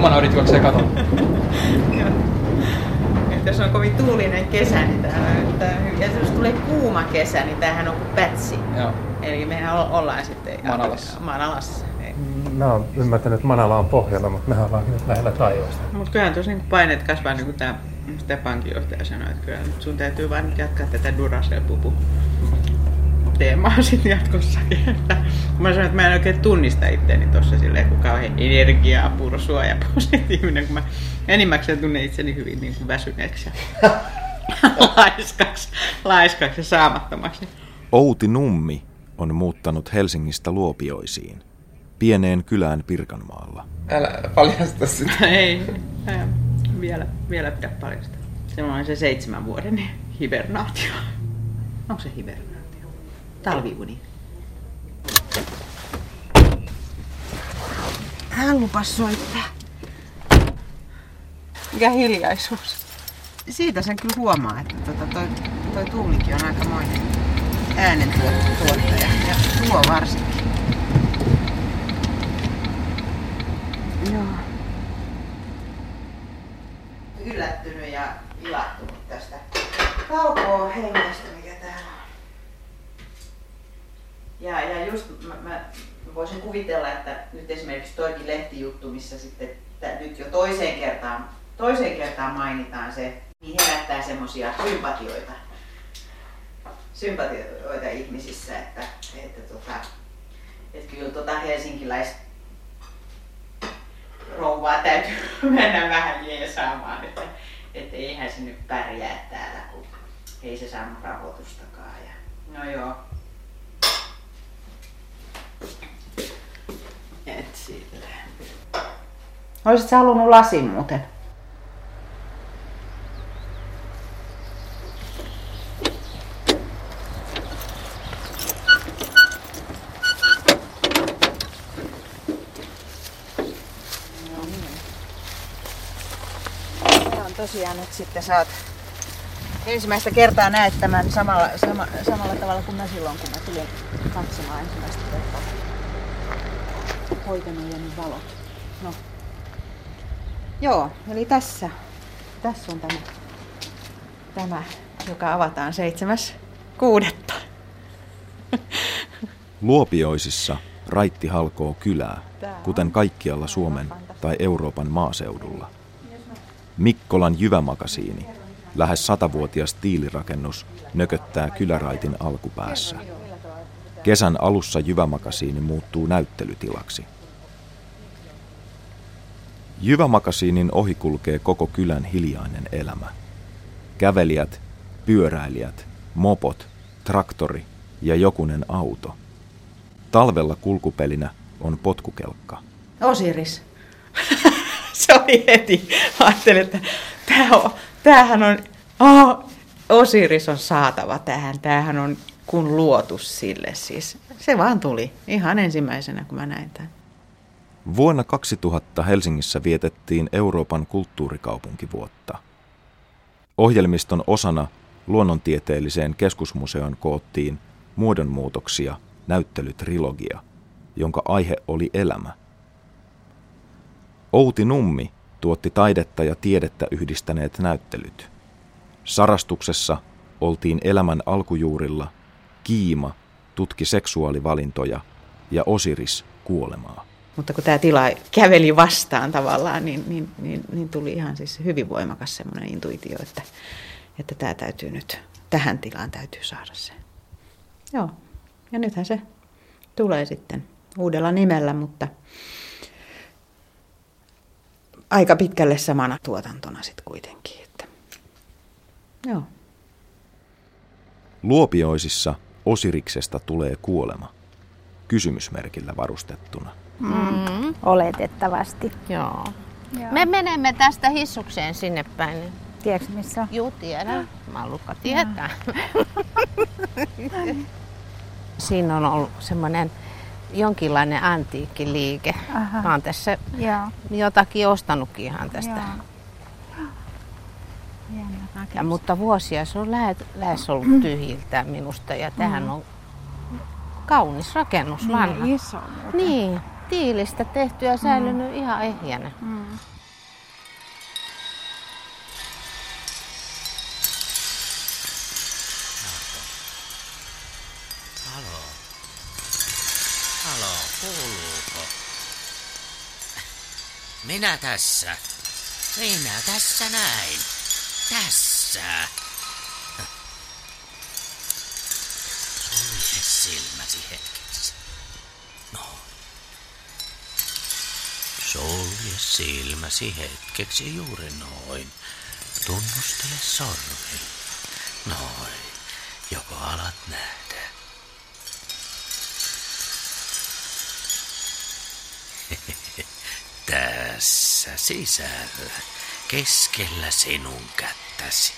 Humanoidit juoksee katolla. Että jos on kovin tuulinen kesä, niin täällä, että, ja jos tulee kuuma kesä, niin tämähän on kuin pätsi. Joo. Eli mehän ollaan sitten Manalassa. Manalassa. Mä oon ymmärtänyt, että Manala on pohjalla, mutta mehän ollaan nyt lähellä taivasta. Mutta kyllähän tosiaan kun paineet kasvaa, niin kuin tämä Stepankin johtaja sanoi, että kyllä nyt sun täytyy vain jatkaa tätä Duracell-pupu teemaa sitten jatkossakin. Että, kun mä sanoin, että mä en oikein tunnista itseäni tuossa silleen, kun kauhean energiaa, pursua ja positiivinen, kun mä enimmäkseen tunnen itseni hyvin niin kuin väsyneeksi ja laiskaksi, laiskaksi ja saamattomaksi. Outi Nummi on muuttanut Helsingistä Luopioisiin, pieneen kylään Pirkanmaalla. Älä paljasta sitä. Ei, ei vielä, vielä pidä paljasta. Se on se seitsemän vuoden hibernaatio. Onko se hibernaatio? Talviuni. Hän lupas soittaa. Mikä hiljaisuus. Siitä sen kyllä huomaa, että tota, toi, toi Tuulikin on aikamoinen äänentuottaja. Ja tuo varsinkin. Joo. Yllättynyt ja ilahtunut tästä talkoo hengestä, mikä täällä on. Ja, ja just mä, mä voisin kuvitella, että nyt esimerkiksi toikin lehtijuttu, missä sitten nyt jo toiseen kertaan, toiseen kertaan mainitaan se, niin herättää semmoisia sympatioita, sympatioita ihmisissä, että, että, tota, että kyllä tota helsinkiläistä rouvaa täytyy mennä vähän jeesaamaan, että, että eihän se nyt pärjää täällä, kun ei se saanut rahoitustakaan. Ja, no joo. Et silleen. Olisit sä halunnut lasin muuten? Tosiaan nyt sitten saat ensimmäistä kertaa näet tämän samalla, sama, samalla tavalla kuin mä silloin, kun mä tulin katsomaan ensimmäistä kertaa. Hoitanojen valot. No. Joo, eli tässä, tässä on tämä, tämä joka avataan seitsemäs kuudetta. Luopioisissa raitti halkoo kylää, kuten kaikkialla Suomen tai Euroopan maaseudulla. Mikkolan Jyvämakasiini, lähes satavuotias tiilirakennus, nököttää kyläraitin alkupäässä. Kesän alussa Jyvämakasiini muuttuu näyttelytilaksi. Jyvämakasiinin ohi kulkee koko kylän hiljainen elämä. Kävelijät, pyöräilijät, mopot, traktori ja jokunen auto. Talvella kulkupelinä on potkukelkka. Osiris. se oli heti. Mä ajattelin, että on, tämähän on, oh, Osiris on saatava tähän. Tämähän on kun luotu sille siis. Se vaan tuli ihan ensimmäisenä, kun mä näin tämän. Vuonna 2000 Helsingissä vietettiin Euroopan kulttuurikaupunkivuotta. Ohjelmiston osana luonnontieteelliseen keskusmuseon koottiin muodonmuutoksia näyttelytrilogia, jonka aihe oli elämä. Outi Nummi tuotti taidetta ja tiedettä yhdistäneet näyttelyt. Sarastuksessa oltiin elämän alkujuurilla, Kiima tutki seksuaalivalintoja ja Osiris kuolemaa. Mutta kun tämä tila käveli vastaan tavallaan, niin, niin, niin, niin tuli ihan siis hyvin voimakas semmoinen intuitio, että, että tämä täytyy nyt, tähän tilaan täytyy saada se. Joo, ja nythän se tulee sitten uudella nimellä, mutta aika pitkälle samana tuotantona sitten kuitenkin. Että. Joo. Luopioisissa Osiriksesta tulee kuolema, kysymysmerkillä varustettuna. Mm. Oletettavasti. Joo. Joo. Me menemme tästä hissukseen sinne päin. niin- Tiedätkö missä on? Juu, tiedän. Mallukka tietää. Siinä on ollut semmoinen jonkinlainen antiikkiliike. Aha. Mä oon tässä Joo. jotakin ostanutkin ihan tästä. Joo. Ja, mutta vuosia se on lähes, lähes ollut tyhjiltä minusta. Ja tämähän on kaunis rakennus, vanha. Niin iso. muuten. Niin, tiilistä tehty ja säilynyt ihan ehjänä. Halo. Halo, kuuluuko? Minä tässä. Minä tässä näin. Tässä. Sulje silmäsi hetkeksi. No. Sulje silmäsi hetkeksi juuri noin. Tunnustele sormi. Noin. Joko alat nähdä? Tässä sisällä, keskellä sinun kättäsi.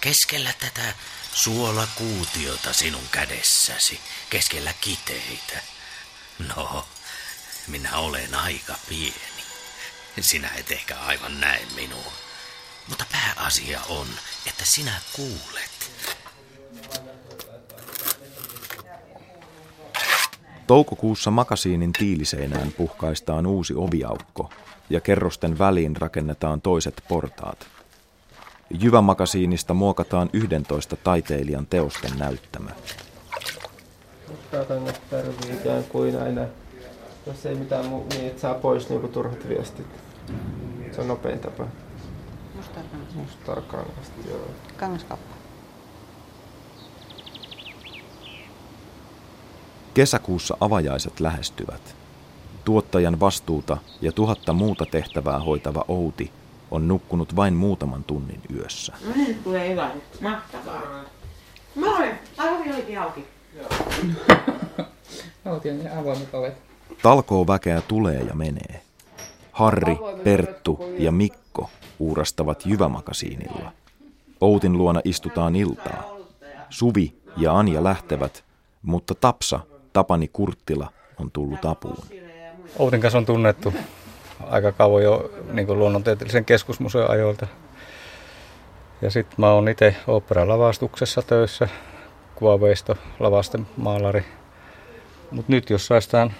Keskellä tätä suolakuutiota sinun kädessäsi, keskellä kiteitä. No, minä olen aika pieni. Sinä et ehkä aivan näe minua. Mutta pääasia on, että sinä kuulet. Toukokuussa makasiinin tiiliseinään puhkaistaan uusi oviaukko ja kerrosten väliin rakennetaan toiset portaat. Jyvämakasiinista muokataan 11 taiteilijan teosten näyttämö. Tää tänne tarvii ikään kuin aina, jos ei mitään muu, niin että saa pois niinku turhat viestit. Se on nopein tapa. Mustarkangasta, joo. Kangaskauppa. Kesäkuussa avajaiset lähestyvät. Tuottajan vastuuta ja tuhatta muuta tehtävää hoitava Outi on nukkunut vain muutaman tunnin yössä. No niin, tulee hyvä. Mahtavaa. Moi! Aivan olikin auki. Autien ja avoimet ovet. Talkoo väkeä tulee ja menee. Harri, Perttu ja Mikko uurastavat Jyvämakasiinilla. Outin luona istutaan iltaa. Suvi ja Anja lähtevät, mutta Tapsa, Tapani Kurttila, on tullut apuun. Outin kanssa on tunnettu aika kauan jo niin kuin luonnontieteellisen keskusmuseon ajoilta. Ja sitten mä oon itse oopperalavastuksessa töissä, kuvaveisto, lavasten maalari. Mutta nyt jos saisi tämän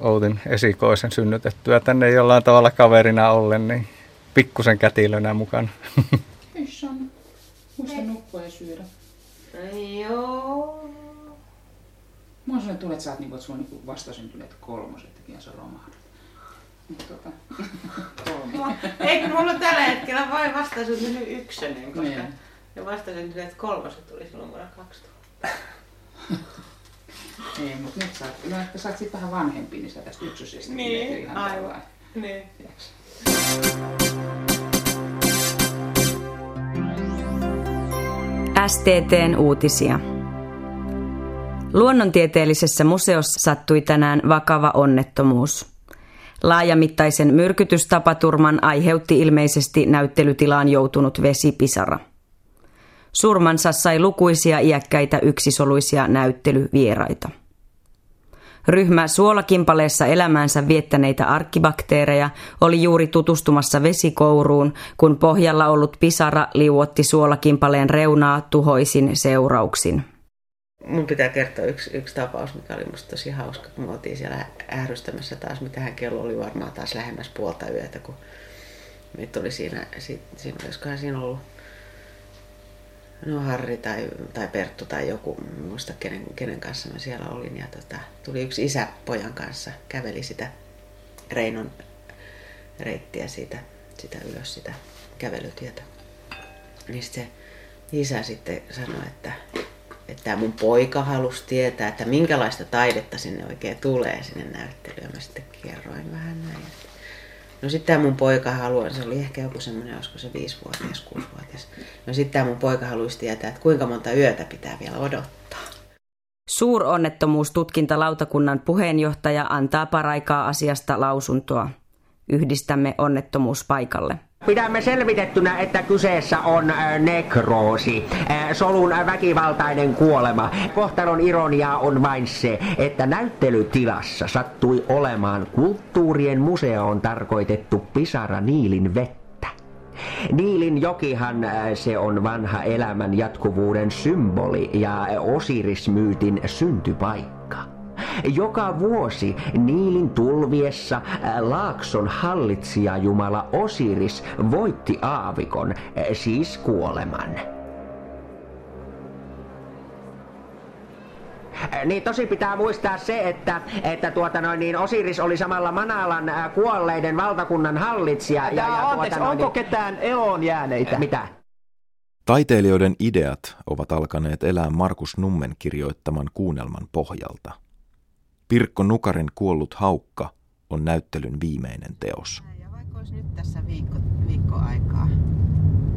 Outin esikoisen synnytettyä tänne jollain tavalla kaverina ollen, niin pikkusen kätilönä mukana. Missä on? Muista nukkua ja syödä. Joo. Mä oon sellainen tunne, että sä oot niinku, että sulla on niinku vastasyntyneet kolmoset, ja sä romahdat. Mut tota, kolme. Eikö mulla ole tällä hetkellä vain vastasyntynyt ykkönen, koska Niin. ja vastasyntyneet kolmoset tuli silloin vuonna 2000. Ei, mut nyt sä oot, no ehkä sä oot sit vähän vanhempi, niin sä tästä ykkösestä Niin, ihan aivan. Niin. Tiedätkö? STTn uutisia. Luonnontieteellisessä museossa sattui tänään vakava onnettomuus. Laajamittaisen myrkytystapaturman aiheutti ilmeisesti näyttelytilaan joutunut vesipisara. Surmansa sai lukuisia iäkkäitä yksisoluisia näyttelyvieraita. Ryhmä suolakimpaleessa elämäänsä viettäneitä arkkibakteereja oli juuri tutustumassa vesikouruun, kun pohjalla ollut pisara liuotti suolakimpaleen reunaa tuhoisin seurauksin. Mun pitää kertoa yksi, yksi tapaus, mikä oli musta tosi hauska, kun me oltiin siellä ährystämässä taas, mitähän kello oli varmaan taas lähemmäs puolta yötä, kun meitä oli siinä, si- siinä olisikohan siinä ollut no Harri tai, tai Perttu tai joku, muista kenen, kenen kanssa mä siellä olin. Ja tota, tuli yksi isä pojan kanssa, käveli sitä Reinon reittiä siitä, sitä ylös, sitä kävelytietä. Niin se isä sitten sanoi, että tämä mun poika halusi tietää, että minkälaista taidetta sinne oikein tulee sinne näyttelyyn. Mä sitten kerroin vähän näin. No sitten tämä mun poika haluaa, se oli ehkä joku semmoinen, olisiko se viisivuotias, kuusivuotias. No sitten tämä mun poika haluaisi tietää, että kuinka monta yötä pitää vielä odottaa. Suuronnettomuustutkintalautakunnan puheenjohtaja antaa paraikaa asiasta lausuntoa. Yhdistämme onnettomuuspaikalle. Pidämme selvitettynä, että kyseessä on äh, nekroosi, äh, solun äh, väkivaltainen kuolema. Kohtalon ironia on vain se, että näyttelytilassa sattui olemaan kulttuurien museoon tarkoitettu pisara Niilin vettä. Niilin jokihan se on vanha elämän jatkuvuuden symboli ja Osirismyytin syntypaikka. Joka vuosi Niilin tulviessa Laakson hallitsija Jumala Osiris voitti aavikon, siis kuoleman. Niin tosi pitää muistaa se, että, että tuota noin, niin Osiris oli samalla Manalan kuolleiden valtakunnan hallitsija. Ja, ja, ja anteeksi, tuota noin, onko ketään eloon jääneitä? Mitä? Taiteilijoiden ideat ovat alkaneet elää Markus Nummen kirjoittaman kuunnelman pohjalta. Pirkko Nukarin kuollut haukka on näyttelyn viimeinen teos. Ja vaikka olisi nyt tässä viikko, viikko aikaa,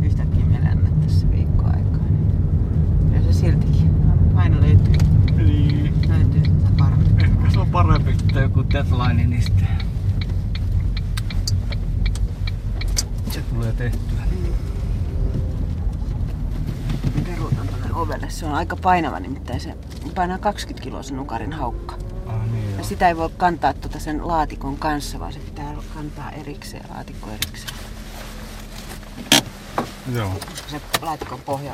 yhtäkkiä meillä tässä viikko aikaa, niin ja se siltikin aina löytyy. Niin. Löytyy tätä parempi. Ehkä se on parempi, että joku deadline, niin sitten se tulee tehtyä. Peruutan tuonne ovelle. Se on aika painava nimittäin. Se painaa 20 kiloa se nukarin haukka. Ja sitä ei voi kantaa tuota sen laatikon kanssa, vaan se pitää kantaa erikseen, laatikko erikseen. Joo. Koska se laatikon pohja,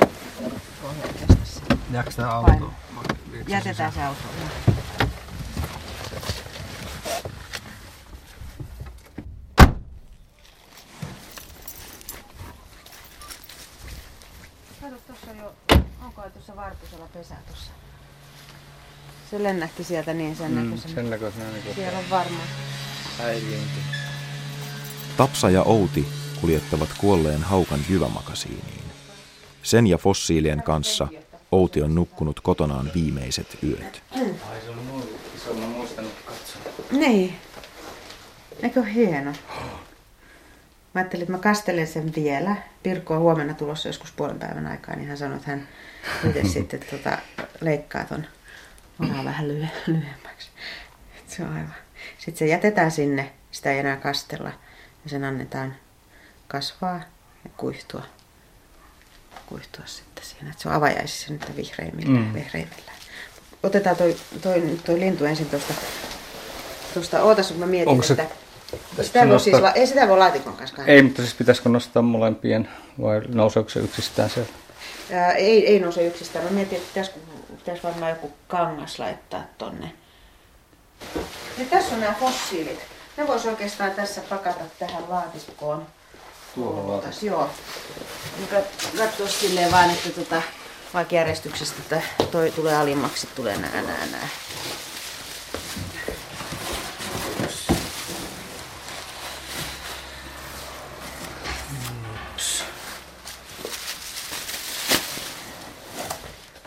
pohja kestä sitä. Jääkö auto? Jätetään se auto. Kato, tuossa jo, onko tuossa varpusella pesä tuossa? Se lennähti sieltä niin sen Mm, näköisenä. sen näköisenä niin Siellä on varmaan. häiriinti. Tapsa ja Outi kuljettavat kuolleen haukan jyvämakasiiniin. Sen ja fossiilien kanssa Outi on nukkunut kotonaan viimeiset yöt. Ai se on noin iso, mä muistanut katsoa. Niin. Eikö ole hieno? Mä ajattelin, että mä kastelen sen vielä. Pirkko on huomenna tulossa joskus puolen päivän aikaa, niin hän sanoi, että hän itse sitten tota, leikkaa ton oraa vähän lyhy- lyhyemmäksi. Et se on aivan. Sitten se jätetään sinne, sitä ei enää kastella. Ja sen annetaan kasvaa ja kuihtua. Kuihtua sitten siinä. Et se on avajaisissa nyt vihreimmillä. Mm. Mm. vihreimmillä. Otetaan toi, toi, toi lintu ensin tuosta. Tuosta, ootas, kun mä mietin, Onko se- että sitä voi, siis, nostaa- la- ei sitä voi laatikon kanssa. Ei, mutta siis pitäisikö nostaa molempien vai nouseeko se yksistään sieltä? Ää, ei, ei nouse yksistään. Mä mietin, että pitäisikö, pitäisi varmaan joku kangas laittaa tonne. Ja tässä on nämä fossiilit. Ne vois oikeastaan tässä pakata tähän laatikkoon. Tuohon Ootas, Joo. Mutta katsoa silleen vaan, että tota, vaikka järjestyksestä, että toi tulee alimmaksi, tulee nää, nää, nää.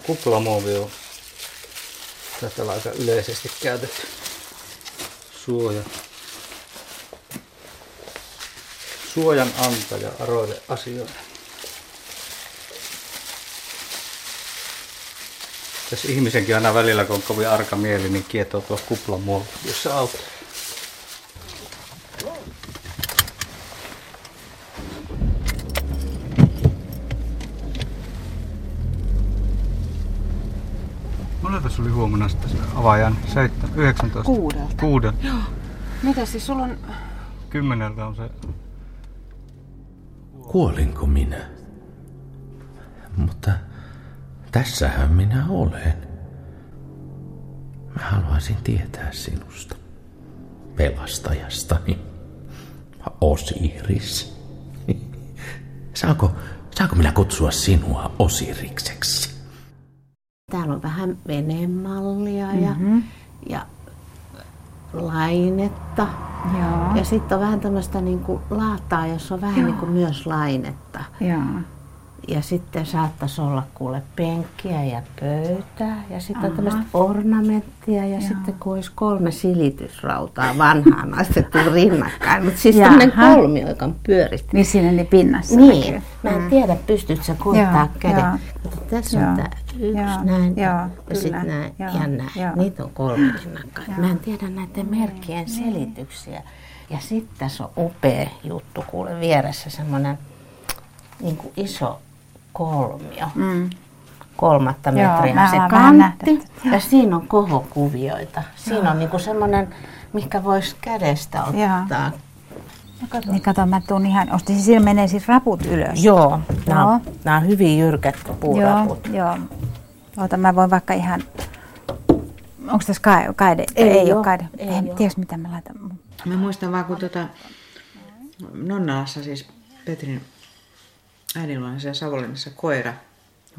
Kuplamuovi on tätä aika yleisesti käytetty suoja. Suojan antaja aroille asioille. Tässä ihmisenkin aina välillä, kun on kovin arka mieli, niin kietoo tuo kuplamuovi, jos se se oli huomenna sitten se avaajan? 7, 19? Kuudelta. Kuudelta. Joo. Mitä siis sulla on... Kymmeneltä on se. Kuolinko minä? Mutta tässähän minä olen. Mä haluaisin tietää sinusta, pelastajastani, Osiris. Saako, saako minä kutsua sinua Osirikseksi? Täällä on vähän venemallia ja, Mhm. ja lainetta. Joo. Ja sitten on vähän tämmöistä niinku laataa, jossa on vähän Joo. niinku myös lainetta. Joo. Ja sitten saattaisi olla kuule penkkiä ja pöytää ja sitten Aha. tämmöistä ornamenttia ja Joo. sitten kun olisi kolme silitysrautaa vanhaan asetettu rinnakkain. Mutta siis tämmöinen kolmio, joka on pyöritty. Niin siinä ne pinnassa Niin. näkyy. Mä en Mm. tiedä, pystytkö sä koittaa Joo, käden. Kato, tässä Joo. on tää yksi Joo, näin joo, ja sitten näin joo, ja näin. joo. Niitä on kolme rinnakkain. Joo. Mä en tiedä näiden merkkien selityksiä. Ja sitten tässä on upea juttu, kuule vieressä semmoinen niin iso kolmio. Mm. Kolmatta Joo, metriä se kantti. Ja siinä on kohokuvioita. Siinä Joo. on niinku semmoinen, mikä voisi kädestä ottaa. Niin kato, mä tuun ihan, osti siis siinä menee siis raput ylös. Joo, nämä on, Joo. nämä on hyvin jyrkät puuraput. Joo, joo. Oota, mä voin vaikka ihan... Onko tässä kaide? kaide? Ei ei oo, ole kaide. ei Ei, oo. tiedätkö mitä mä laitan? Mä muistan vaan, kun tota, Nonnalassa siis Petrin äidin luona siellä Savonlinnassa koira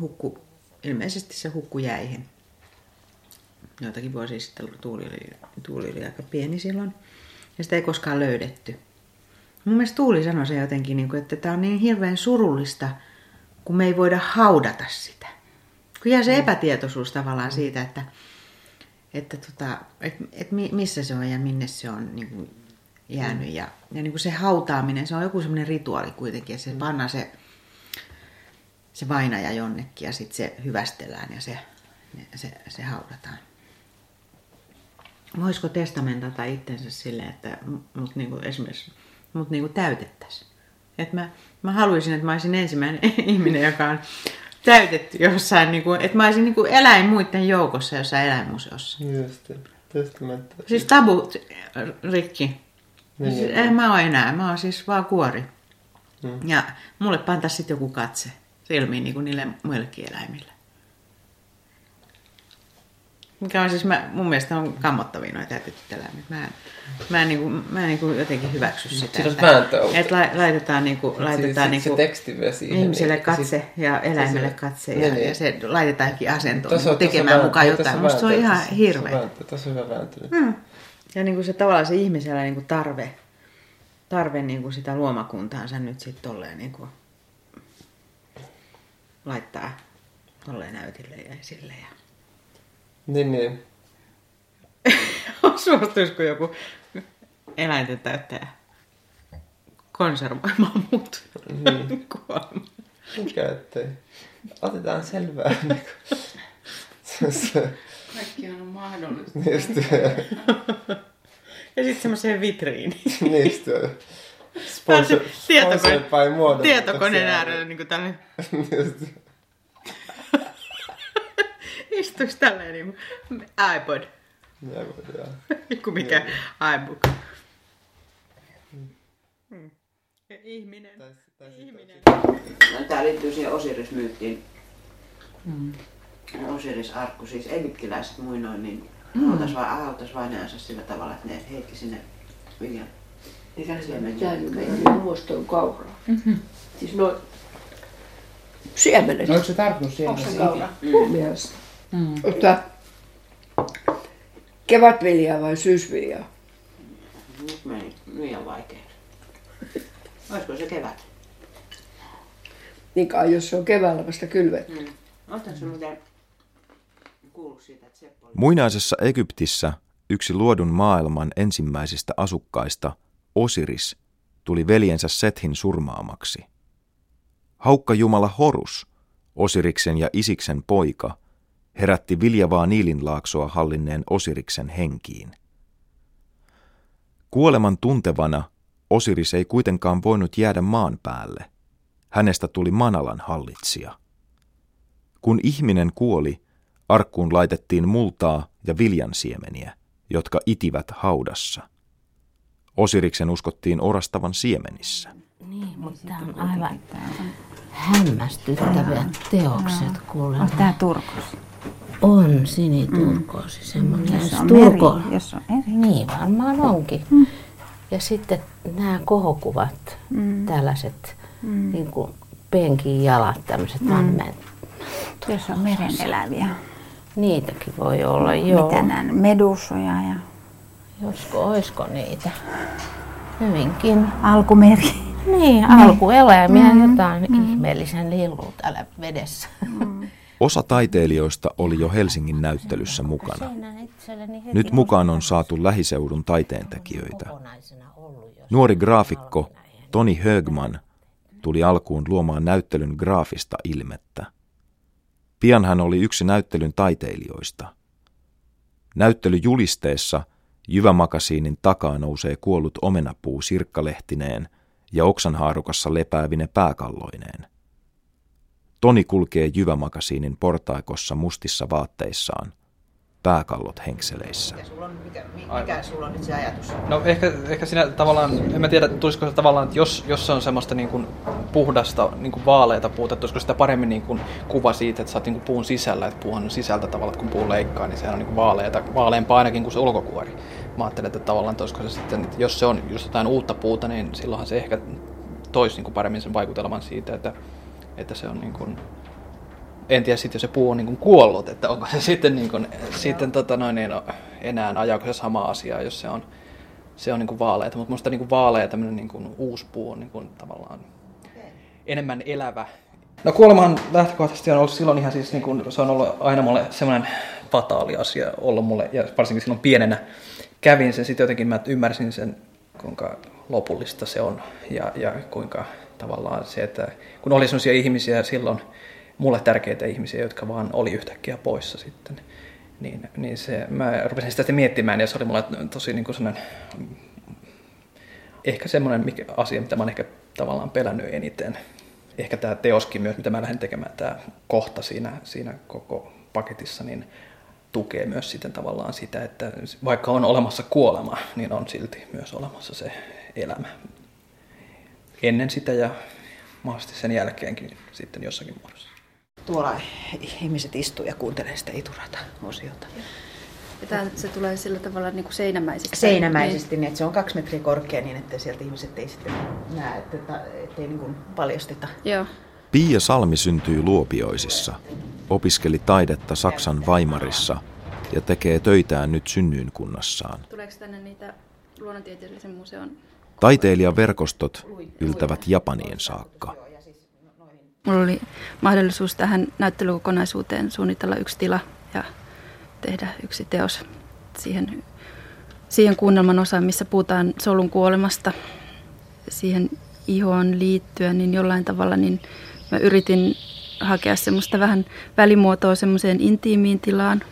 hukku, ilmeisesti se hukku jäihin. Joitakin vuosia sitten tuuli oli, tuuli oli aika pieni silloin. Ja sitä ei koskaan löydetty. Mun mielestä Tuuli sanoi se jotenkin, niin että tämä on niin hirveän surullista, kun me ei voida haudata sitä. Kun jää se epätietoisuus tavallaan siitä, että, että tota, et, et mi- missä se on ja minne se on niin kuin jäänyt. Ja, ja niin kuin se hautaaminen, se on joku semmoinen rituaali kuitenkin, että se pannaan se, se vainaja jonnekin ja sitten se hyvästellään ja se, se, se haudataan. Voisiko testamentata itsensä silleen, että mut niinku esimerkiksi mut niinku täytettäisiin? Et mä, mä haluaisin, että mä olisin ensimmäinen ihminen, joka on täytetty jossain, niinku, että mä olisin niinku eläin muiden joukossa jossain eläinmuseossa. Just, testamentti. Siis tabu rikki. Niin, Siis, niin. en mä ole enää, mä oon siis vaan kuori. Mm. Ja mulle pantaisi sitten joku katse silmiin niin kuin niille muillekin eläimille. Mikä on siis, mä, mun mielestä on kammottavia noita täytetyt eläimet. Mä en, mä en, niin kuin, mä en niin kuin jotenkin hyväksy sitä. On että, että la, laitetaan, niin kuin, laitetaan sit niin se kuin, teksti vielä siihen, ihmiselle niin, katse sit- ja eläimelle se- katse ja, niin. ja se laitetaan johonkin asentoon niin tekemään vääntö- mukaan jotain. Musta se on ihan hirveä. tuossa on hyvä vääntö. Mm. Ja niin kuin se tavallaan se ihmisellä niin kuin tarve, tarve niin kuin sitä luomakuntaansa nyt sitten tolleen niin kuin laittaa tolleen näytille ja esille. Ja... Niin, niin. Suostuisiko joku eläinten täyttäjä konservoimaan mut Niin. kuolemaan? Mikä ettei. Otetaan selvää. niin Kaikkihan on mahdollista. Just, Ja sitten semmoiseen vitriiniin. niistä. Sponsor, Tietokone, by Muodon. tietokoneen äärellä niin kuin tällainen. Just. Istuisi tälleen niin kuin iPod. Ja, joo. Joku mikä iBook. Mm. Ihminen. Ihminen. No, tämä liittyy siihen Osiris-myyttiin. Mm. Osiris-arkku, siis egyptiläiset muinoin, niin Mm. hautas, va- hautas vainajansa sillä tavalla, että ne heitti sinne viljan Mikä se on siemeniä. jäänyt meidän muistoon kauraa. Mhm. Siis noin siemenet. No, oliko se tarkoitus siellä Onko se kaura? Mm. Mun mielestä. Mm. Mutta kevätviljaa vai syysviljaa? Nyt meni liian vaikeaksi. Olisiko se kevät? Niin kai, jos se on keväällä vasta kylvetty. Mm. Oletko se muuten kuullut siitä, että Seppo oli... Muinaisessa Egyptissä yksi luodun maailman ensimmäisistä asukkaista, Osiris, tuli veljensä Sethin surmaamaksi. Haukka Jumala Horus, Osiriksen ja Isiksen poika, herätti viljavaa Niilinlaaksoa hallinneen Osiriksen henkiin. Kuoleman tuntevana Osiris ei kuitenkaan voinut jäädä maan päälle. Hänestä tuli Manalan hallitsija. Kun ihminen kuoli, arkkuun laitettiin multaa ja viljansiemeniä, jotka itivät haudassa. Osiriksen uskottiin orastavan siemenissä. Niin, mutta tämä on aivan hämmästyttäviä teokset, kuule. Onko tämä Turkos? On siniturkoosi, semmoinen. Jos on Turko- meri, jos on eri. Niin varmaan onkin. Mm. Ja sitten nämä kohokuvat, Mm. tällaiset Mm. niin kuin penkin jalat, tämmöiset Mm. mm. Jos on meren eläviä. Niitäkin voi olla, joo. Mitä näin? Medusoja ja Josko, oisko niitä? Hyvinkin. alkumeri. Niin, alkueläimiä, Mm, jotain mm. ihmeellisen lilluu täällä vedessä. Osa taiteilijoista oli jo Helsingin näyttelyssä mukana. Nyt mukaan on saatu lähiseudun taiteentekijöitä. Nuori graafikko Toni Högman tuli alkuun luomaan näyttelyn graafista ilmettä. Pian hän oli yksi näyttelyn taiteilijoista. Näyttelyjulisteessa Jyvämakasiinin takaa nousee kuollut omenapuu sirkkalehtineen ja oksanhaarukassa lepäävine pääkalloineen. Toni kulkee Jyvämakasiinin portaikossa mustissa vaatteissaan. pääkallot henkseleissä. Sulla on, mikä, mikä sulla on nyt se ajatus? No ehkä, ehkä siinä tavallaan, en mä tiedä, tulisiko se tavallaan, että jos, jos se on semmoista niin kuin puhdasta, niin kuin vaaleita puuta, että olisiko sitä paremmin niin kuin kuva siitä, että sä oot niin kuin puun sisällä, että puuhan on sisältä tavallaan, kun puu leikkaa, niin sehän on niin kuin vaaleita, vaaleampaa ainakin kuin se ulkokuori. Mä ajattelen, että tavallaan, että olisiko se sitten, että jos se on just jotain uutta puuta, niin silloinhan se ehkä toisi niin kuin paremmin sen vaikutelman siitä, että, että se on niin kuin, en tiedä sitten, jos se puu on niin kuin kuollut, että onko se sitten, niin kuin, sitten tota noin, niin enää ajaako se sama asia, jos se on, se on niin kuin vaaleita. Mutta minusta niin vaalea tämmöinen niin kuin uusi puu on niin kuin tavallaan enemmän elävä. No kuolemahan lähtökohtaisesti on ollut silloin ihan siis, niin kuin, se on ollut aina mulle semmoinen fataali asia ollut mulle, ja varsinkin silloin pienenä kävin sen, sitten jotenkin mä ymmärsin sen, kuinka lopullista se on, ja, ja kuinka tavallaan se, että kun oli sellaisia ihmisiä silloin, mulle tärkeitä ihmisiä, jotka vaan oli yhtäkkiä poissa sitten. Niin, niin se, mä rupesin sitä miettimään ja se oli mulle tosi niin kuin sellainen, ehkä semmoinen asia, mitä mä oon ehkä tavallaan pelännyt eniten. Ehkä tämä teoskin myös, mitä mä lähden tekemään, tämä kohta siinä, siinä koko paketissa, niin tukee myös sitten tavallaan sitä, että vaikka on olemassa kuolema, niin on silti myös olemassa se elämä. Ennen sitä ja mahdollisesti sen jälkeenkin sitten jossakin muodossa tuolla ihmiset istuu ja kuuntelee sitä iturata-osiota. Ja tämä, se tulee sillä tavalla niin kuin seinämäisesti. Seinämäisesti, niin. niin että se on kaksi metriä korkea niin, että sieltä ihmiset ei sitten näe, että, ettei niin kuin paljasteta. Joo. Pia Salmi syntyi Luopioisissa, opiskeli taidetta Saksan Weimarissa ja tekee töitään nyt synnyinkunnassaan. Tuleeko tänne niitä luonnontieteellisen museon Taiteilijaverkostot yltävät Japaniin saakka. Mulla oli mahdollisuus tähän näyttelykokonaisuuteen suunnitella yksi tila ja tehdä yksi teos siihen, siihen kuunnelman osaan, missä puhutaan solun kuolemasta siihen ihoon liittyen, niin jollain tavalla niin mä yritin hakea semmoista vähän välimuotoa semmoiseen intiimiin tilaan,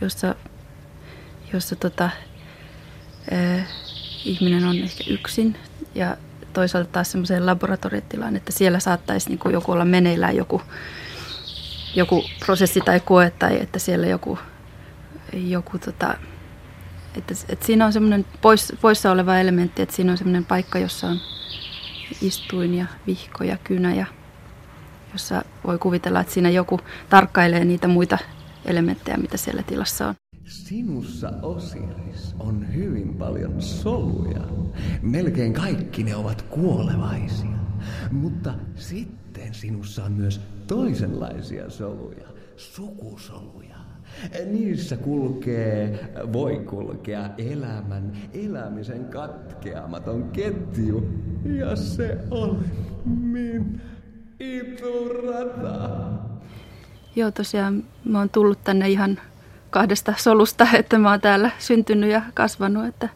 jossa, jossa tota, äh, ihminen on ehkä yksin ja toisaalta taas semmoiseen laboratoriotilaan, että siellä saattaisi niin kuin joku olla meneillään joku, joku prosessi tai koe tai että siellä joku, joku tota, että, että siinä on semmoinen pois, poissa oleva elementti, että siinä on semmoinen paikka, jossa on istuin ja vihko ja kynä ja jossa voi kuvitella, että siinä joku tarkkailee niitä muita elementtejä, mitä siellä tilassa on. Sinussa, Osiris, on hyvin paljon soluja. Melkein kaikki ne ovat kuolevaisia. Mutta sitten sinussa on myös toisenlaisia soluja, sukusoluja. Niissä kulkee, voi kulkea elämän, elämisen katkeamaton ketju. Ja se on min Iturata. Joo, tosiaan mä oon tullut tänne ihan kahdesta solusta, että mä oon täällä syntynyt ja kasvanut. Että,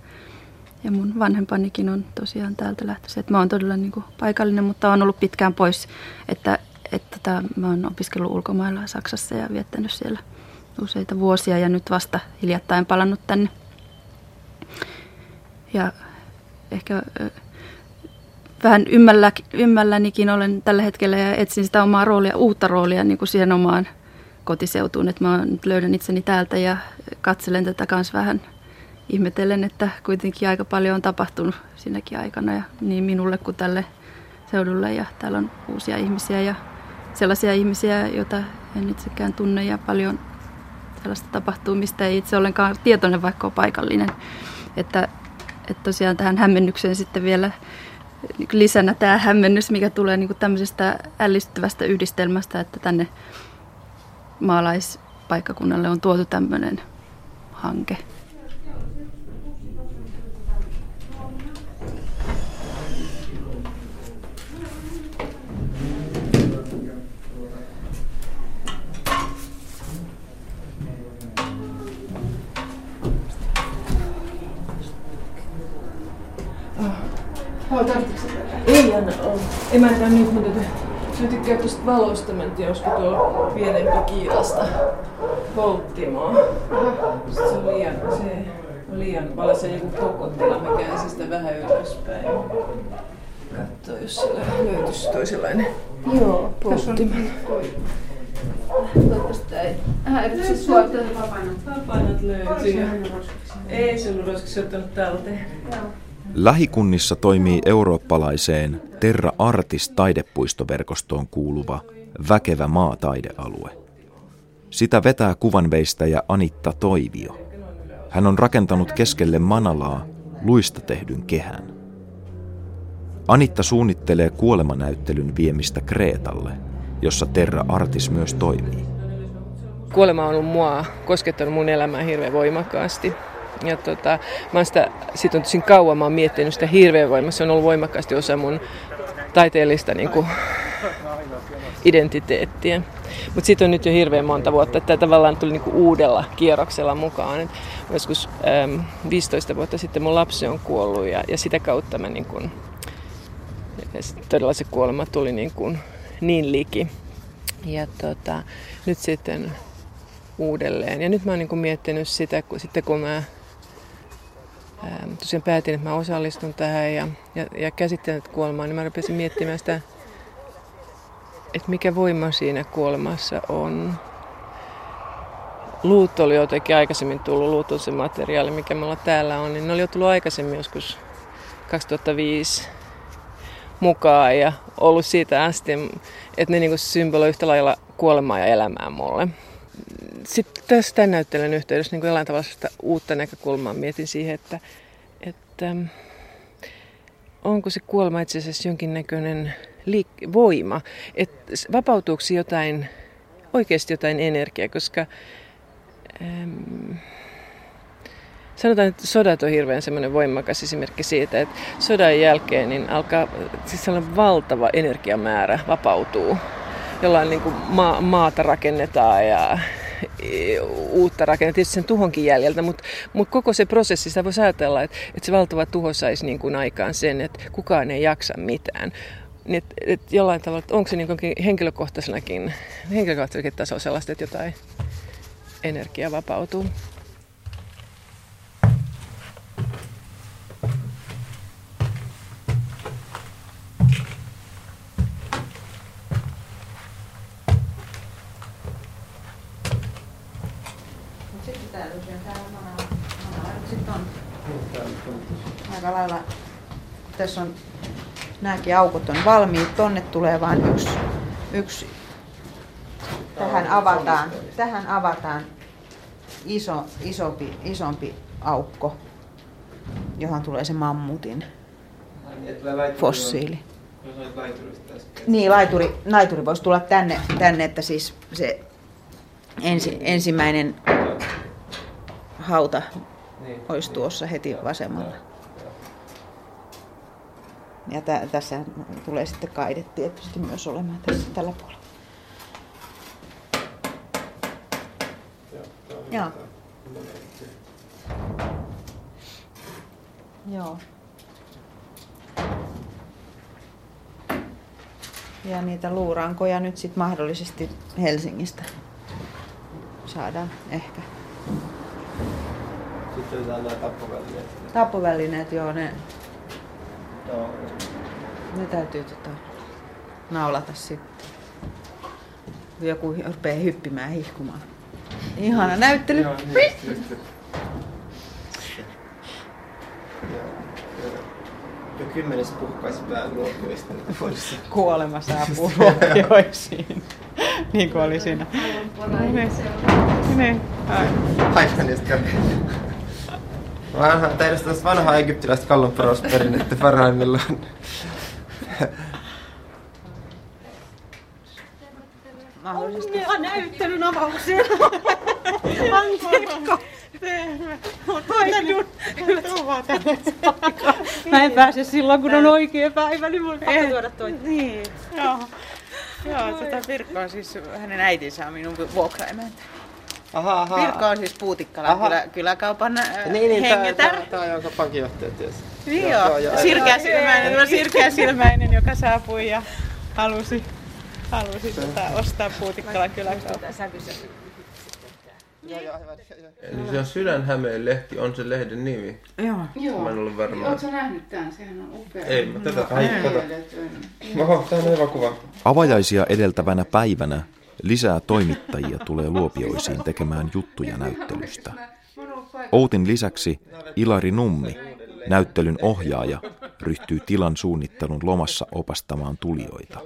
ja mun vanhempanikin on tosiaan täältä lähtöisin. Että mä oon todella niin kuin paikallinen, mutta on ollut pitkään pois. Että, että tota, mä oon opiskellut ulkomailla Saksassa ja viettänyt siellä useita vuosia ja nyt vasta hiljattain palannut tänne. Ja ehkä vähän ymmällä, ymmällänikin olen tällä hetkellä ja etsin sitä omaa roolia, uutta roolia niin kuin siihen omaan kotiseutuun. Että mä nyt löydän itseni täältä ja katselen tätä kanssa vähän ihmetellen, että kuitenkin aika paljon on tapahtunut siinäkin aikana ja niin minulle kuin tälle seudulle ja täällä on uusia ihmisiä ja sellaisia ihmisiä, joita en itsekään tunne ja paljon sellaista tapahtuu, mistä ei itse ollenkaan tietoinen, vaikka on paikallinen. Että, että tosiaan tähän hämmennykseen sitten vielä lisänä tämä hämmennys, mikä tulee niin kuin tämmöisestä ällistyvästä yhdistelmästä, että tänne maalaispaikkakunnalle on tuotu tämmöinen hanke. Ei anna olla. Ei mä nyt niin, mutta Mä tykkään tuosta valosta, mä en tiedä, olisiko tuo pienempi kiilasta polttimoa. Sitten se on liian, se on liian valossa joku kokottila, mä käänsin sitä vähän ylöspäin. Katso, jos siellä löytyisi toisenlainen Joo, polttimo. Toivottavasti tää ei häiritse sua. Vapainat löytyy. Ei se ollut roskiksi ottanut talteen. Lähikunnissa toimii eurooppalaiseen Terra Artis taidepuistoverkostoon kuuluva väkevä maataidealue. Sitä vetää kuvanveistäjä Anitta Toivio. Hän on rakentanut keskelle Manalaa luista tehdyn kehän. Anitta suunnittelee kuolemanäyttelyn viemistä Kreetalle, jossa Terra Artis myös toimii. Kuolema on ollut mua koskettanut mun elämää hirveän voimakkaasti. Ja tota, mä oon sitä, sit on tosi kauan, mä oon miettinyt sitä hirveän voimassa. Se on ollut voimakkaasti osa mun taiteellista niin kuin, identiteettiä. Mutta siitä on nyt jo hirveän monta vuotta, että tämä tavallaan tuli niinku uudella kierroksella mukaan. Et joskus äm, 15 vuotta sitten mun lapsi on kuollut ja, ja sitä kautta mä niinku, todella se kuolema tuli niinku niin liki. Ja tota, nyt sitten uudelleen. Ja nyt mä oon niinku miettinyt sitä, kun, sitten kun mä tosiaan päätin, että mä osallistun tähän ja, ja, ja käsittelen kuolemaa, niin mä rupesin miettimään sitä että mikä voima siinä kuolemassa on. Luut oli jotenkin aikaisemmin tullut, luut on se materiaali, mikä mulla täällä on, niin ne oli jo tullut aikaisemmin joskus 2005 mukaan ja ollut siitä asti, että ne niinku symboloi yhtä lailla kuolemaa ja elämää mulle. Sitten tässä tämän näyttelyn yhteydessä niin jollain tavalla uutta näkökulmaa mietin siihen, että, että onko se kuolema itse asiassa jonkinnäköinen liik- voima, että vapautuuko jotain, oikeasti jotain energiaa, koska äm, sanotaan, että sodat on hirveän semmoinen voimakas esimerkki siitä, että sodan jälkeen niin alkaa, siis sellainen valtava energiamäärä vapautuu, jollain niin kuin ma- maata rakennetaan ja uutta rakennetaan tietysti sen tuhonkin jäljeltä, mutta, mutta koko se prosessi, sitä voisi ajatella, että, että se valtava tuho saisi niin kuin aikaan sen, että kukaan ei jaksa mitään. Niin et, et jollain tavalla, onko se niin henkilökohtaisenakin, henkilökohtaisenakin tasolla sellaista, että jotain energiaa vapautuu. Aika lailla, tässä on Nämäkin aukot on valmiit. Tonne tulee vain yksi, yksi. Tähän avataan, tähän avataan iso, isompi, isompi aukko, johon tulee se mammutin fossiili. Niin, laituri, laituri voisi tulla tänne, tänne että siis se ensi, ensimmäinen hauta. Olisi tuossa heti vasemmalla. Ja tä, tässä tulee sitten kaide tietysti myös olemaan tässä tällä puolella. Joo. Joo. Ja niitä luurankoja nyt sitten mahdollisesti Helsingistä saadaan ehkä. Sitten nämä tappovälineet. Tappovälineet, joo, ne Joo. Ne täytyy tota, naulata sitten. Joku rupeaa hyppimään hihkumaan. Ihana näyttely. Joo, just, just. Jo kymmenes puhkaisi pään luokioista. Kuolema saapuu luokioisiin. niin kuin oli siinä. Niin. Niin. Aivan just Vanha, tai edes vanhaa egyptiläistä kallonporosperinnettä parhaimmillaan. Mahdollisesti. Onnea näyttelyn avaukseen. Anteekko. Mä en pääse silloin, kun on oikea päivä, niin mun pakko tuoda toi. Niin, joo. Joo, tota Pirkko on siis, hänen äitinsä on minun vuokraimäntä. Aha, aha. Pirkko on siis Puutikkala kyllä, kyläkaupan äh, niin, niin, hengetär. Tämä on joka pankinjohtaja ties. Niin joo, joo, sirkeä silmäinen, no sirkeä silmäinen, joka saapui ja halusi, halusi tota, ostaa Puutikkalan kyläkaupan. Eli se on Sydänhämeen lehti, on se lehden nimi. Joo. Joo. Mä en ollut varma. Oletko nähnyt tämän? Sehän on upea. Ei, mä tätä. Ai, kato. Oho, tää on hyvä kuva. Avajaisia edeltävänä päivänä Lisää toimittajia tulee luopioisiin tekemään juttuja näyttelystä. Outin lisäksi Ilari Nummi, näyttelyn ohjaaja, ryhtyy tilan suunnittelun lomassa opastamaan tulijoita.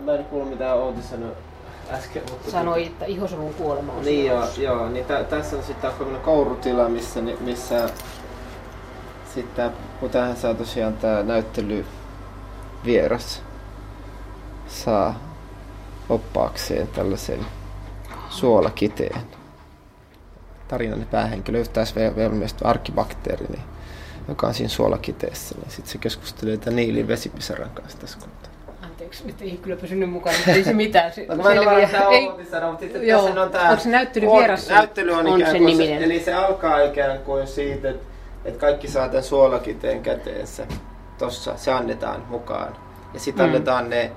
Mä en kuullut mitään Outi sanoi äsken. Mutta Sanoi, että ihosolun kuolema on Niin joo, joo niin tä, tässä on sitten tämmöinen kourutila, missä, missä sitten kun tähän saa tosiaan tämä näyttely vieras saa oppaakseen tällaisen suolakiteen. Tarinan päähenkilö yhtäis velmeistä arkibakteeri, niin, joka on siinä suolakiteessä. Niin sitten se keskustelee tämän Niilin vesipisaran kanssa tässä kohtaa. Anteeksi, nyt ei kyllä pysynyt mukana, mutta ei se mitään. Se, No, mä en ole Ei- sanonut, mutta sitten Joo. tässä on tää... Onko se näyttely vieras? Näyttely on, on ikään sen kuin niminen. Se, eli se alkaa ikään kuin siitä, että, että kaikki saa tämän suolakiteen käteensä. Tossa se annetaan mukaan. Ja sitten Mm. annetaan ne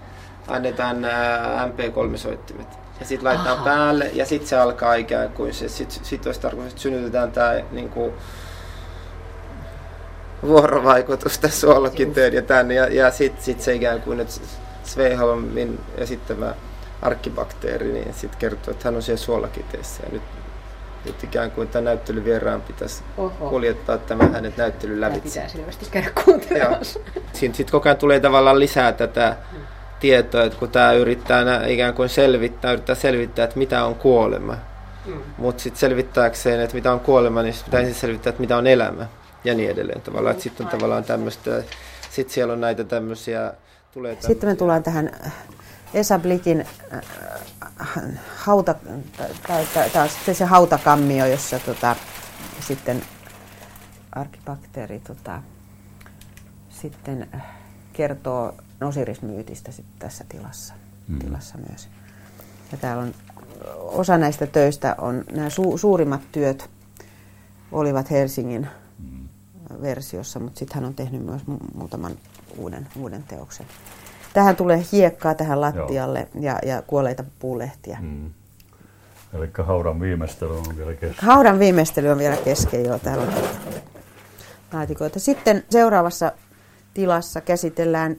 annetaan nämä MP3-soittimet. Ja sitten laitetaan Aha. päälle ja sitten se alkaa ikään kuin se, sitten sit olisi tarkoitus, että synnytetään tämä niin kuin, vuorovaikutus tässä suolakiteen ja tänne. Ja, ja sitten sit se ikään kuin nyt Sveiholmin esittämä arkkibakteeri, niin sitten kertoo, että hän on siellä suolakiteessä. Ja nyt, nyt ikään kuin tämän näyttelyvieraan pitäisi Oho. kuljettaa tämä hänet näyttelyn Tämä lävitse. pitää selvästi käydä kuuntelemassa. Sitten koko ajan tulee tavallaan lisää tätä tietoa, että kun tämä yrittää nä- ikään kuin selvittää, yrittää selvittää, että mitä on kuolema. Mm. Mutta sitten selvittääkseen, että mitä on kuolema, niin pitää ensin selvittää, että mitä on elämä ja niin edelleen. Tavallaan, sitten on tavallaan tämmöistä, sitten siellä on näitä tämmöisiä, tulee tämmöisiä. Sitten me tullaan tähän Esa Blikin äh, hauta, tai, tai, tai sitten se hautakammio, jossa tota, sitten arkibakteeri tota, sitten äh, kertoo Osirismyytistä sitten tässä tilassa, Mm. tilassa myös. Ja täällä on osa näistä töistä on, nämä su, suurimmat työt olivat Helsingin versiossa, mutta sitten hän on tehnyt myös mu- muutaman uuden, uuden teoksen. Tähän tulee hiekkaa tähän lattialle ja, ja kuolleita puulehtiä. Mm. Eli haudan viimeistely on vielä kesken. Haudan viimeistely on vielä kesken jo täällä on laatikoita. Sitten seuraavassa tilassa käsitellään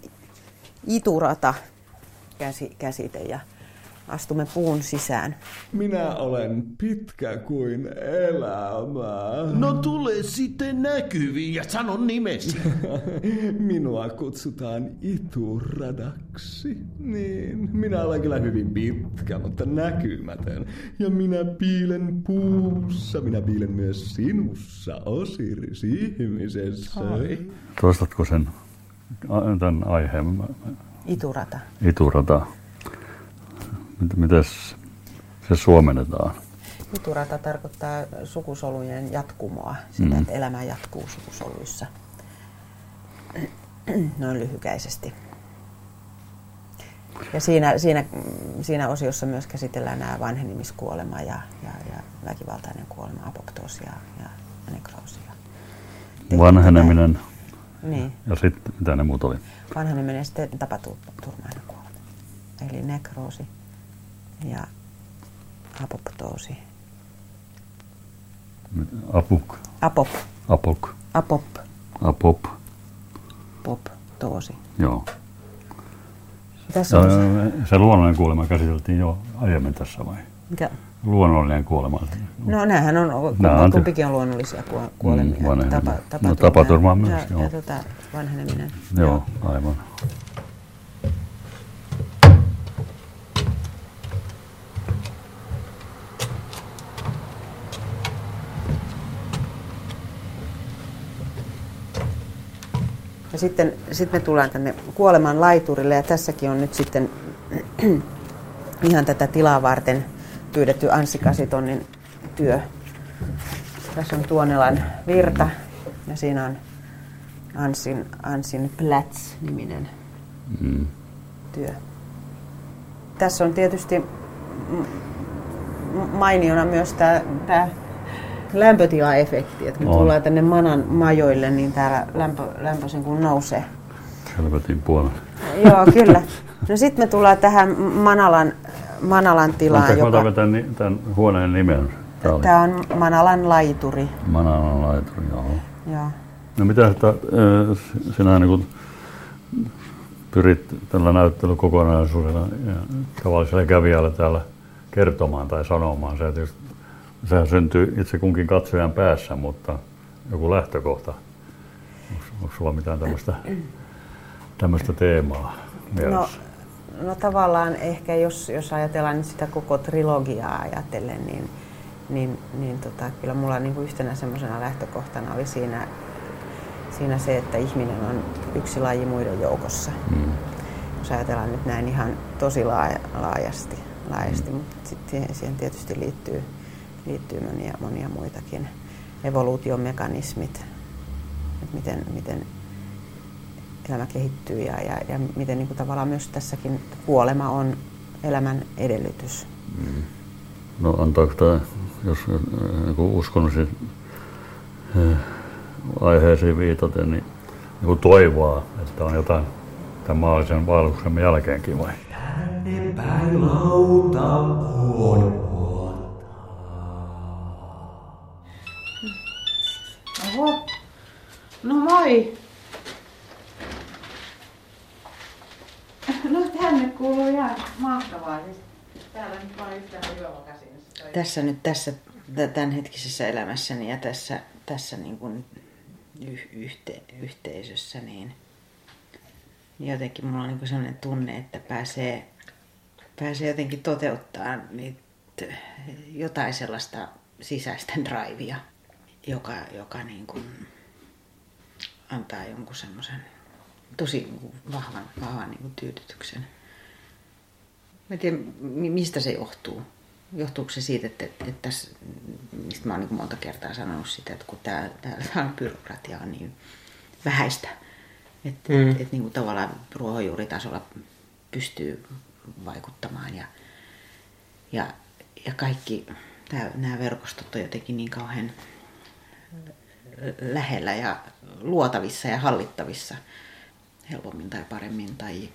iturata käsi, käsite ja astumme puun sisään. Minä olen pitkä kuin elämä. No tule sitten näkyviin ja sano nimesi. Minua kutsutaan Ituradaksi. Niin, minä olen kyllä hyvin pitkä, mutta näkymätön. Ja minä piilen puussa, minä piilen myös sinussa, Osiris ihmisessä. Toistatko sen tämän aiheen Iturata. iturata? Mit- Mites se suomennetaan? Iturata tarkoittaa sukusolujen jatkumoa, sitä, Mm. että elämä jatkuu sukusoluissa. Noin lyhykäisesti. Ja siinä, siinä, siinä osiossa myös käsitellään nämä vanhenemiskuolema ja, ja, ja väkivaltainen kuolema, apoptoosi ja, ja nekroosi. Vanheneminen. Niin. Ja sitten, mitä ne muut oli? Vanheneminen ja sitten tapaturmainen kuolema. Eli nekroosi ja apoptoosi. Apuk. Apop. Apok. Apop. Apop. Poptoosi. Joo. Tässä on se luonnollinen kuolema käsiteltiin jo aiemmin tässä vai? Mikä? Luonnollinen kuolema. No näähän on, Nää on kumpikin on luonnollisia kuo- kuolemia. Mm. Tapa, No, tapaturma, myös, ja, joo. Ja tota, vanheneminen. Joo, aivan. Ja sitten, sitten me tullaan tänne kuoleman laiturille ja tässäkin on nyt sitten ihan tätä tilaa varten pyydetty Anssi Kasitonnin työ. Tässä on Tuonelan virta ja siinä on Anssin, Anssin Plats-niminen Mm. työ. Tässä on tietysti mainiona myös tämä, tämä lämpötilaefekti, että kun On. tullaan tänne manan majoille, niin täällä lämpö, lämpö sen kun nousee. Helvetin puolella. Joo, kyllä. No sitten me tullaan tähän Manalan, Manalan tilaan, Anteeksi, mä joka... otan tämän, tämän huoneen nimen. Tämä Tämä on Manalan laituri. Mananan laituri, joo. Joo. No mitä että, sinä niin kuin pyrit tällä näyttelykokonaisuudella ja tavalliselle kävijälle täällä kertomaan tai sanomaan. Se sehän syntyy itse kunkin katsojan päässä, mutta joku lähtökohta. Onko, onko sulla mitään tämmöistä, tämmöistä teemaa mielessä? No, no tavallaan ehkä jos, jos ajatellaan nyt sitä koko trilogiaa ajatellen, niin, niin, niin tota, kyllä mulla niin kuin yhtenä semmoisena lähtökohtana oli siinä, siinä se, että ihminen on yksi laji muiden joukossa. Mm. Jos ajatellaan nyt näin ihan tosi laajasti, laajasti mm. mutta sitten siihen tietysti liittyy, liittyy monia, monia muitakin evoluutiomekanismit, että miten, miten elämä kehittyy ja, ja, ja miten niin kuin tavallaan myös tässäkin kuolema on elämän edellytys. Mm. No antaako tämä, jos niin uskonnollisiin eh, aiheisiin viitaten, niin, niin kuin toivoa, että on jotain tämän maallisen vaelluksemme jälkeenkin vai? Tänne päin lauta on Oho. No moi. No tänne kuuluu ihan mahtavaa. Siis täällä nyt vaan yhtään juomakäsinessä. Tässä nyt tässä tämänhetkisessä elämässäni ja tässä, tässä niin kuin yhte, yhteisössä, niin, jotenkin mulla on niin sellainen tunne, että pääsee, pääsee jotenkin toteuttaa niitä, jotain sellaista sisäistä drivea joka, joka niin kuin antaa jonkun semmoisen tosi niin vahvan, vahvan niin kuin tyydytyksen. Mä en tiedä, mistä se johtuu. Johtuuko se siitä, että, että, että tässä, mistä mä oon niin monta kertaa sanonut sitä, että kun tämä, tämä byrokratia on niin vähäistä, että mm. että, että niin kuin tavallaan ruohonjuuritasolla pystyy vaikuttamaan ja, ja, ja kaikki nämä verkostot on jotenkin niin kauhean lähellä ja luotavissa ja hallittavissa helpommin tai paremmin tai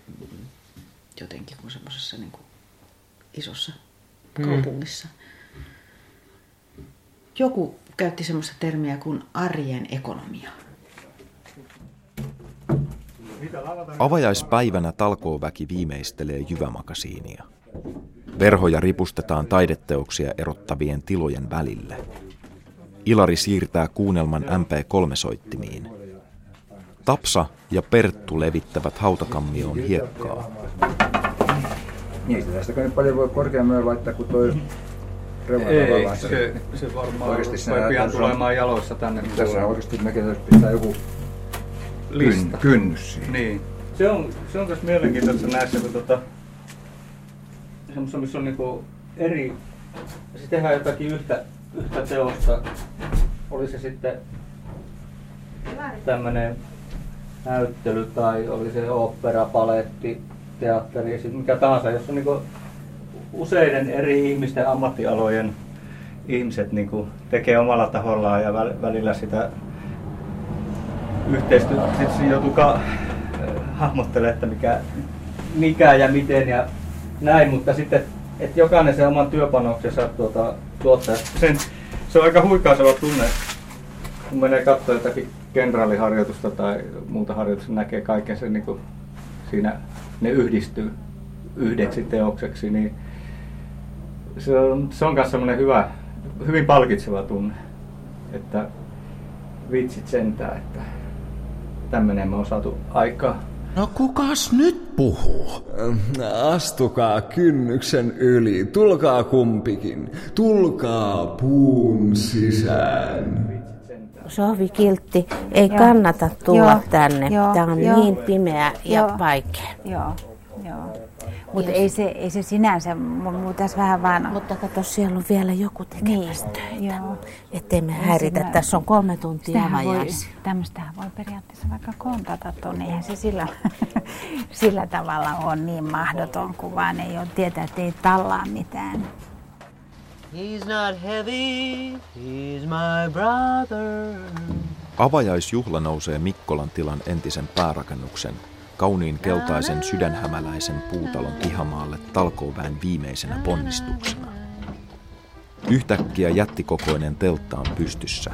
jotenkin kuin semmoisessa niin kuin isossa mm. kaupungissa. Joku käytti semmoista termiä kuin arjen ekonomia. Avajaispäivänä talkooväki viimeistelee jyvämakasiinia. Verhoja ripustetaan taideteoksia erottavien tilojen välille. Ilari siirtää kuunnelman MP3-soittimiin. Tapsa ja Perttu levittävät hautakammioon hiekkaa. Niin, tästä nyt paljon voi korkeammin laittaa kuin toi Ei, se, se varmaan oikeasti voi pian tulemaan jaloissa tänne. Tässä on oikeasti mekin pitää joku Lista. kynnys siihen. Niin. Se on, se on myös mielenkiintoista näissä, kun tota, semmoista, missä on niinku eri, se tehdään jotakin yhtä yhtä teosta, oli se sitten tämmöinen näyttely tai oli se opera, paletti, teatteri, mikä tahansa, jos on niinku useiden eri ihmisten ammattialojen ihmiset niinku tekee omalla tahollaan ja välillä sitä yhteistyötä sitten joutuu ka- hahmottelemaan, että mikä, mikä ja miten ja näin, mutta sitten että jokainen sen oman työpanoksensa tuota, tuottaa. Sen, se on aika huikaiseva tunne, kun menee katsoa jotakin kenraaliharjoitusta tai muuta harjoitusta, näkee kaiken sen niin kuin siinä ne yhdistyy yhdeksi teokseksi, niin se on, se on myös semmoinen hyvä, hyvin palkitseva tunne, että vitsit sentään, että tämmöinen me on saatu aikaa. No kukas nyt puhuu? Astukaa kynnyksen yli, tulkaa kumpikin, tulkaa puun sisään. Sohvi Kiltti, ei Joo. kannata tulla Joo. tänne. Joo. Tämä on Joo. niin pimeä ja Joo. vaikea. Joo. Joo. Mutta ei se, ei se sinänsä, mutta tässä vähän vaan... Mutta kato, siellä on vielä joku tekemässä niin, töitä. Joo. Ettei me häiritä, siinä, tässä on kolme tuntia avajaisia. Tämmöistähän voi periaatteessa vaikka kontata tuonne, eihän se sillä, sillä tavalla ole niin mahdoton, kun vaan ei ole tietää, että ei tallaa mitään. He's not heavy, he's my brother. Avajaisjuhla nousee Mikkolan tilan entisen päärakennuksen kauniin keltaisen sydänhämäläisen puutalon pihamaalle talkooväen viimeisenä ponnistuksena. Yhtäkkiä jättikokoinen teltta on pystyssä.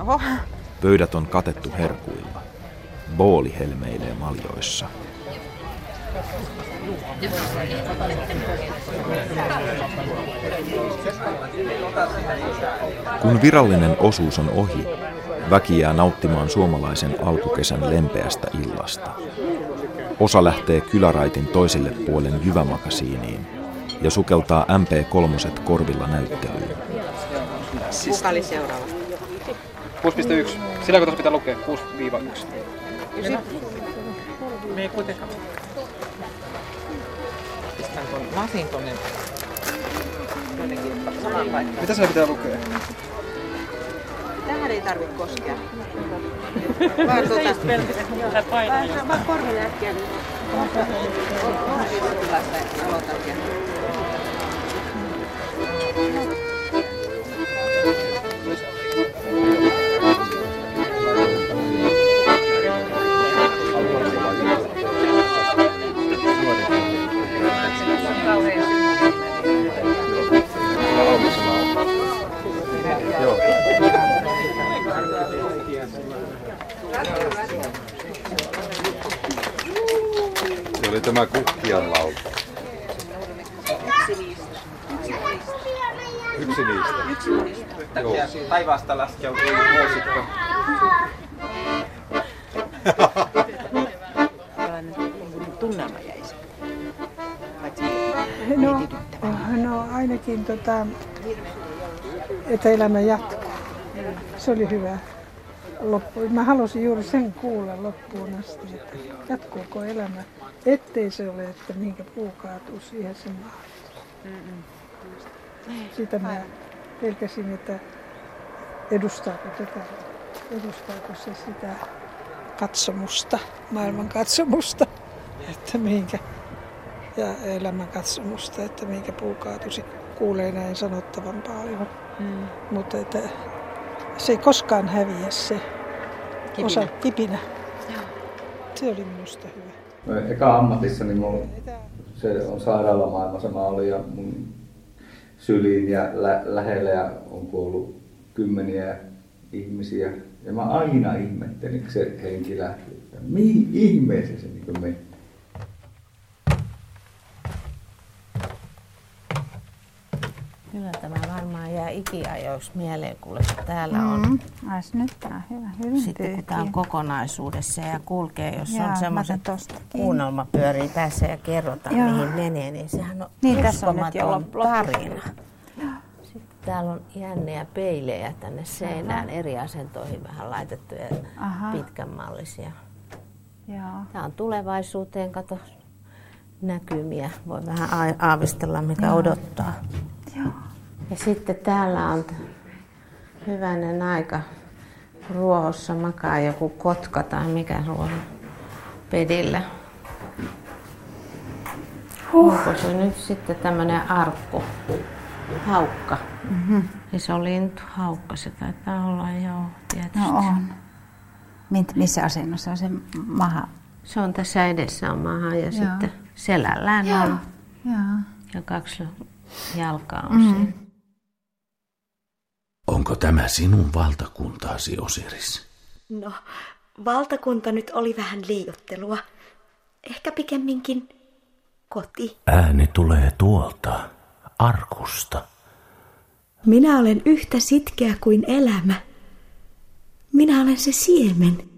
Oho. Pöydät on katettu herkuilla. Booli helmeilee maljoissa. Kun virallinen osuus on ohi, väki jää nauttimaan suomalaisen alkukesän lempeästä illasta. Osa lähtee kyläraitin toiselle puolen Jyvämakasiiniin ja sukeltaa MP3 korvilla näyttelyyn. Kuka oli seuraava? 6.1. Sillä kun tuossa pitää lukea 6-1. Me ei kuitenkaan. Tuon lasin tonne jotenkin samaan paikkaan. Mitä siellä pitää lukea? Tähän ei tarvitse koskea. Vaan tuota... Vaan, vaan korville äkkiä. Niin. Aloitan ja... Se oli tämä kukkian laulu. Yksi niistä. Yksi niistä. Joo. Taivaasta laskeutui. Tällainen tunnelma jäi se. Paitsi No, no ainakin tota, että elämä jatkuu. Se oli hyvä loppu. Mä halusin juuri sen kuulla loppuun asti, että jatkuuko elämä, ettei se ole, että minkä puu kaatuu siihen se maailmaan. Sitä mä pelkäsin, että edustaako tätä, edustaako se sitä katsomusta, maailman katsomusta, että minkä, ja elämän katsomusta, että minkä puu kaatuisi. Kuulee näin sanottavan paljon, Mm. mutta että se ei koskaan häviä se Kipinä. osa kipinä. Se oli minusta hyvä. No, eka ammatissa niin mulla se on sairaalamaailmassa mä olin ja mun syliin ja lä- lähellä ja on kuollut kymmeniä ihmisiä. Ja mä aina ihmettelin, kun se henki lähti, että mihin ihmeeseen se niin meni. Kyllä tämä varmaan jää ikiajoiksi mieleen, kun täällä on. Mm. Ais nyt tää on hyvä, hyvin Sitten kun tämä on kokonaisuudessa ja kulkee, jos Jaa, on semmoiset kuunnelma pyörii tässä ja kerrotaan Joo. mihin menee, niin sehän on Niin, tässä on nyt jo tarina. Sitten täällä on jännejä peilejä tänne seinään, eri asentoihin vähän laitettuja Aha. pitkänmallisia. Joo. Tämä on tulevaisuuteen, kato näkymiä. Voi vähän aavistella, mikä Joo. odottaa. Joo. Ja sitten täällä on hyvänen aika. Ruohossa makaa joku kotka tai mikä ruoho pedillä. Huh. Onko se nyt sitten tämmöinen arkku? Haukka. Mhm. Iso lintu, haukka se taitaa olla, joo, tietysti. No on. Mit, missä asennossa on se maha? Se on tässä edessä on maha ja Joo. sitten selällään Joo. on. Joo. Ja kaksi jalkaa on Mm. siinä. Onko tämä sinun valtakuntaasi, Osiris? No, valtakunta nyt oli vähän liiottelua. Ehkä pikemminkin koti. Ääni tulee tuolta, arkusta. Minä olen yhtä sitkeä kuin elämä. Minä olen se siemen.